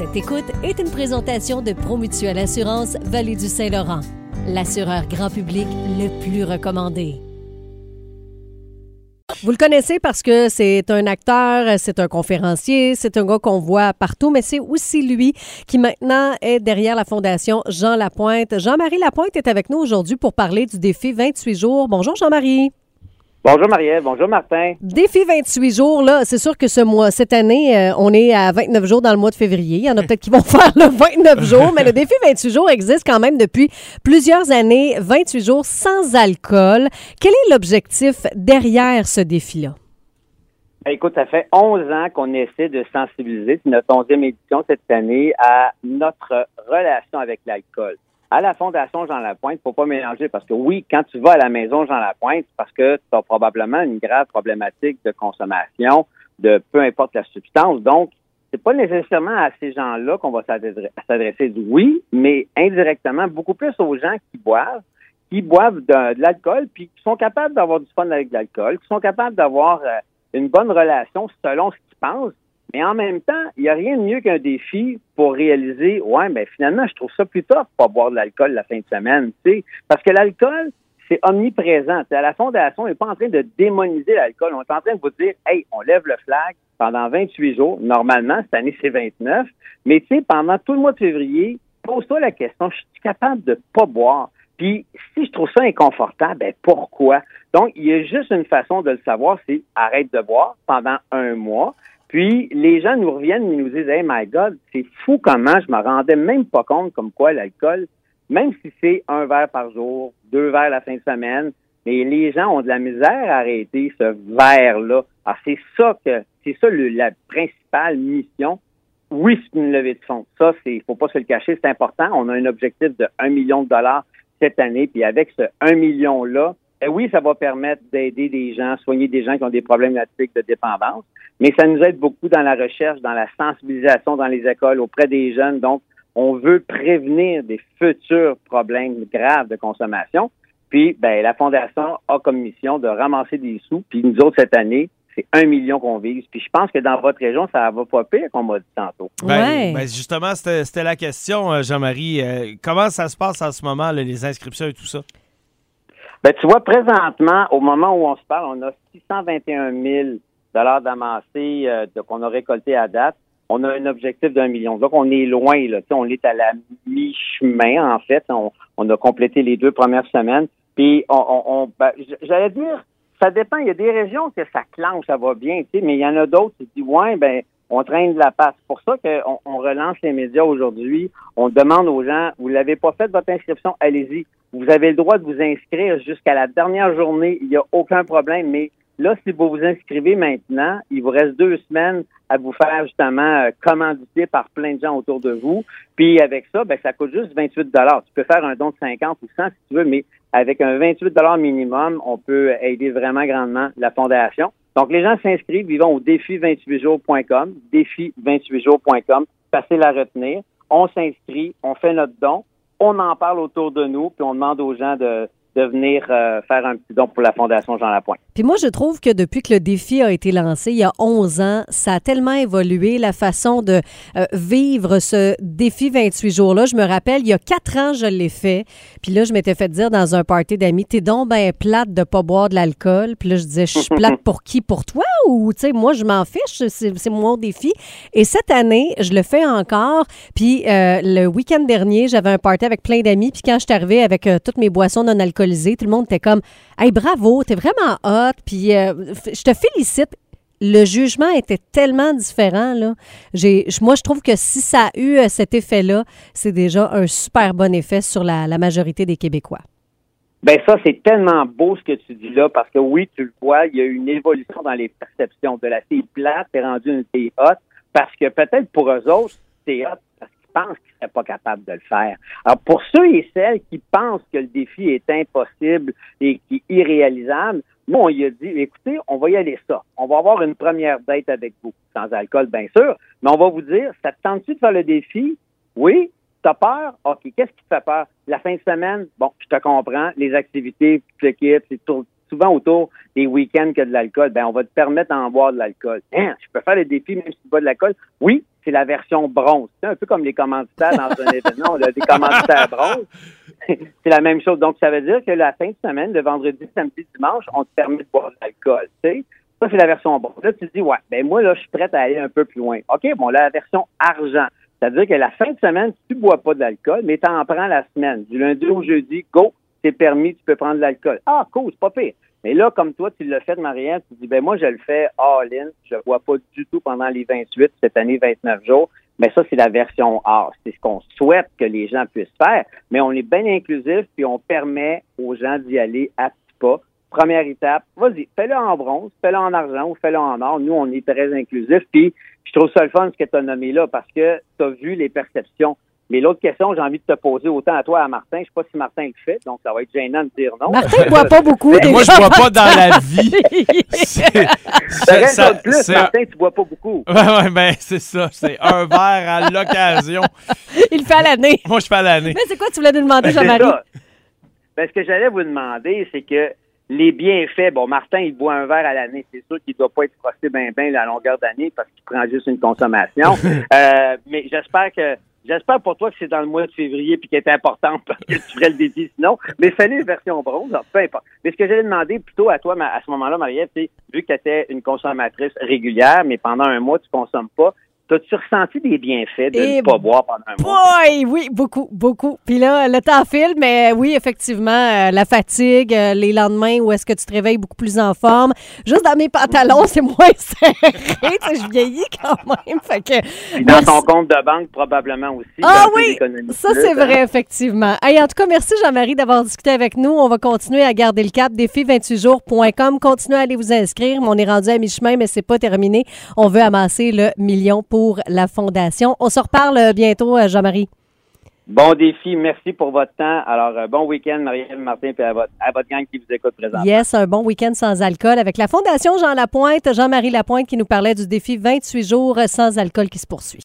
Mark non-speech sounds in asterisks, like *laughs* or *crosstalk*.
Cette écoute est une présentation de Promutuelle Assurance Vallée du Saint-Laurent, l'assureur grand public le plus recommandé. Vous le connaissez parce que c'est un acteur, c'est un conférencier, c'est un gars qu'on voit partout, mais c'est aussi lui qui maintenant est derrière la fondation Jean Lapointe. Jean-Marie Lapointe est avec nous aujourd'hui pour parler du défi 28 jours. Bonjour Jean-Marie. Bonjour Marielle, bonjour Martin. Défi 28 jours, là, c'est sûr que ce mois, cette année, euh, on est à 29 jours dans le mois de février. Il y en a peut-être qui vont *laughs* faire le 29 *laughs* jours, mais le défi 28 jours existe quand même depuis plusieurs années. 28 jours sans alcool. Quel est l'objectif derrière ce défi-là? Écoute, ça fait 11 ans qu'on essaie de sensibiliser, c'est notre 11e édition cette année, à notre relation avec l'alcool à la Fondation Jean Lapointe, faut pas mélanger parce que oui, quand tu vas à la maison Jean Lapointe, parce que tu as probablement une grave problématique de consommation de peu importe la substance. Donc, c'est pas nécessairement à ces gens-là qu'on va s'adresser. Oui, mais indirectement, beaucoup plus aux gens qui boivent, qui boivent de, l'alcool, puis qui sont capables d'avoir du fun avec l'alcool, qui sont capables d'avoir euh, une bonne relation selon ce qu'ils pensent, mais en même temps, il n'y a rien de mieux qu'un défi pour réaliser, ouais, ben finalement, je trouve ça plus tough pas boire de l'alcool la fin de semaine, tu sais, parce que l'alcool, c'est omniprésent. à la fondation, on n'est pas en train de démoniser l'alcool. On est en train de vous dire, hey, on lève le flag pendant 28 jours. Normalement, cette année, c'est 29. Mais tu sais, pendant tout le mois de février, pose-toi la question, je suis capable de pas boire. Puis, si je trouve ça inconfortable, ben pourquoi? Donc, il y a juste une façon de le savoir, c'est arrête de boire pendant un mois. Puis les gens nous reviennent et nous disent Hey my God, c'est fou comment je me rendais même pas compte comme quoi l'alcool, même si c'est un verre par jour, deux verres la fin de semaine, mais les gens ont de la misère à arrêter ce verre-là. Alors c'est ça que c'est ça la principale mission. Oui, c'est une levée de fonds. Ça, c'est faut pas se le cacher, c'est important. On a un objectif de 1 million de dollars cette année, puis avec ce 1 million-là, ben oui, ça va permettre d'aider des gens, soigner des gens qui ont des problèmes de dépendance, mais ça nous aide beaucoup dans la recherche, dans la sensibilisation dans les écoles auprès des jeunes. Donc, on veut prévenir des futurs problèmes graves de consommation. Puis, ben, la Fondation a comme mission de ramasser des sous. Puis, nous autres, cette année, c'est un million qu'on vise. Puis, je pense que dans votre région, ça va pas pire qu'on m'a dit tantôt. Ben, ben justement, c'était la question, euh, Jean-Marie. Euh, comment ça se passe en ce moment, les inscriptions et tout ça? Ben, tu vois, présentement, au moment où on se parle, on a 621 000 dollars d'amassés euh, qu'on a récolté à date. On a un objectif d'un million. Donc, on est loin, là. on est à la mi-chemin, en fait. On, a complété les deux premières semaines. Puis, on, ben, j'allais dire, ça dépend. Il y a des régions que ça clenche, ça va bien, tu sais, mais il y en a d'autres qui disent, ouais, ben, on traîne de la passe. C'est pour ça qu'on on relance les médias aujourd'hui. On demande aux gens, vous l'avez pas fait votre inscription, allez-y. Vous avez le droit de vous inscrire jusqu'à la dernière journée. Il n'y a aucun problème. Mais là, si vous vous inscrivez maintenant, il vous reste deux semaines à vous faire justement euh, commanditer par plein de gens autour de vous. Puis avec ça, ben, ça coûte juste 28 dollars. Tu peux faire un don de 50 ou 100 si tu veux, mais avec un 28 dollars minimum, on peut aider vraiment grandement la fondation. Donc, les gens s'inscrivent, ils au défi28jours.com, défi28jours.com, facile à retenir. On s'inscrit, on fait notre don, on en parle autour de nous, puis on demande aux gens de, de venir euh, faire un petit don pour la Fondation Jean Lapointe. Puis moi, je trouve que depuis que le défi a été lancé il y a 11 ans, ça a tellement évolué la façon de euh, vivre ce défi 28 jours-là. Je me rappelle, il y a quatre ans, je l'ai fait. Puis là, je m'étais fait dire dans un party d'amis, t'es donc ben plate de pas boire de l'alcool. Puis là, je disais, je suis plate *laughs* pour qui? Pour toi? Ou, tu sais, moi, je m'en fiche, c'est mon défi. Et cette année, je le fais encore. Puis euh, le week-end dernier, j'avais un party avec plein d'amis. Puis quand je suis arrivée avec toutes mes boissons non alcooliques, tout le monde était comme Hey, bravo, t'es vraiment hot, puis euh, je te félicite. Le jugement était tellement différent. Là. moi, je trouve que si ça a eu euh, cet effet-là, c'est déjà un super bon effet sur la, majorité des Québécois. Ben ça, c'est tellement beau ce que tu dis là, parce que oui, tu le vois, il y a eu une évolution dans les perceptions de la fille plate, t'es rendu une fille hot, parce que peut-être pour eux autres, c'est hot pensent qu'ils ne seraient pas capables de le faire. Alors, pour ceux et celles qui pensent que le défi est impossible et qui est irréalisable, nous, on lui a dit, écoutez, on va y aller ça. On va avoir une première date avec vous, sans alcool, bien sûr, mais on va vous dire, ça te tente-tu de faire le défi? Oui? T'as peur? OK. Qu'est-ce qui te fait peur? La fin de semaine? Bon, je te comprends. Les activités, c'est souvent autour des week-ends que de l'alcool. Ben, on va te permettre d'en boire de l'alcool. Hein, je peux faire le défi même si tu bois de l'alcool? Oui, c'est la version bronze. C'est un peu comme les commanditaires dans un *laughs* événement. On a des commanditaires bronze. *laughs* c'est la même chose. Donc, ça veut dire que la fin de semaine, le vendredi, samedi, dimanche, on te permet de boire de l'alcool. Ça, c'est la version bronze. Là, tu te dis, ouais, ben moi, là, je suis prête à aller un peu plus loin. OK, bon, là, la version argent. C'est-à-dire que la fin de semaine, tu ne bois pas de l'alcool, mais tu en prends la semaine. Du lundi au jeudi, go, c'est permis, tu peux prendre de l'alcool. Ah, cool, c'est pas pire. Mais là, comme toi, tu l'as fait, Marianne, tu dis, ben moi, je le fais all-in. Je ne bois pas du tout pendant les 28, cette année, 29 jours. Mais ça, c'est la version A. C'est ce qu'on souhaite que les gens puissent faire. Mais on est bien inclusif, puis on permet aux gens d'y aller à petits pas. Première étape, vas-y, fais-le en bronze, fais-le en argent ou fais-le en or. Nous, on est très inclusif. Puis, je trouve ça le fun ce que tu as nommé là, parce que tu as vu les perceptions. Mais l'autre question, j'ai envie de te poser autant à toi à Martin. Je ne sais pas si Martin le fait, donc ça va être gênant de dire non. Martin ne boit pas beaucoup. Mais moi, je ne bois pas dans la vie. *laughs* C'est ça. de plus, Martin, tu bois pas beaucoup. Oui, ouais, ben c'est ça. C'est un verre à l'occasion. *laughs* Il fait à l'année. Moi, je fais à l'année. Mais c'est quoi tu voulais nous demander, Ben, Jean-Marie? Ben, ce que j'allais vous demander, c'est que les bienfaits, bon, Martin, il boit un verre à l'année. C'est sûr qu'il ne doit pas être frosté bien, bien à longueur d'année parce qu'il prend juste une consommation. *laughs* euh, mais j'espère que J'espère pour toi que c'est dans le mois de février puis qu'elle est importante parce que tu ferais le défi sinon. Mais fallait version bronze, peu importe. Mais ce que j'allais demander plutôt à toi à ce moment-là, Mariette, c'est vu que tu une consommatrice régulière, mais pendant un mois, tu consommes pas, T'as-tu ressenti des bienfaits de Et ne pas boire pendant un mois? Oui, oui, beaucoup, beaucoup. Puis là, le temps file, mais oui, effectivement, euh, la fatigue, euh, les lendemains où est-ce que tu te réveilles beaucoup plus en forme. Juste dans mes pantalons, c'est moins *laughs* serré. tu sais, je vieillis quand même. Fait que, Puis dans merci. ton compte de banque, probablement aussi. Ah oui, ça c'est hein? vrai, effectivement. Hey, en tout cas, merci Jean-Marie d'avoir discuté avec nous. On va continuer à garder le cap. Défi28jours.com. Continuez à aller vous inscrire. On est rendu à mi-chemin, mais c'est pas terminé. On veut amasser le million pour la fondation. On se reparle euh, bientôt, euh, Jean-Marie. Bon défi, merci pour votre temps. Alors, euh, bon week-end, Marielle Martin, puis à votre, à votre gang qui vous écoute présentement. Yes, un bon week-end sans alcool avec la Fondation Jean Lapointe, Jean-Marie Lapointe qui nous parlait du défi 28 jours sans alcool qui se poursuit.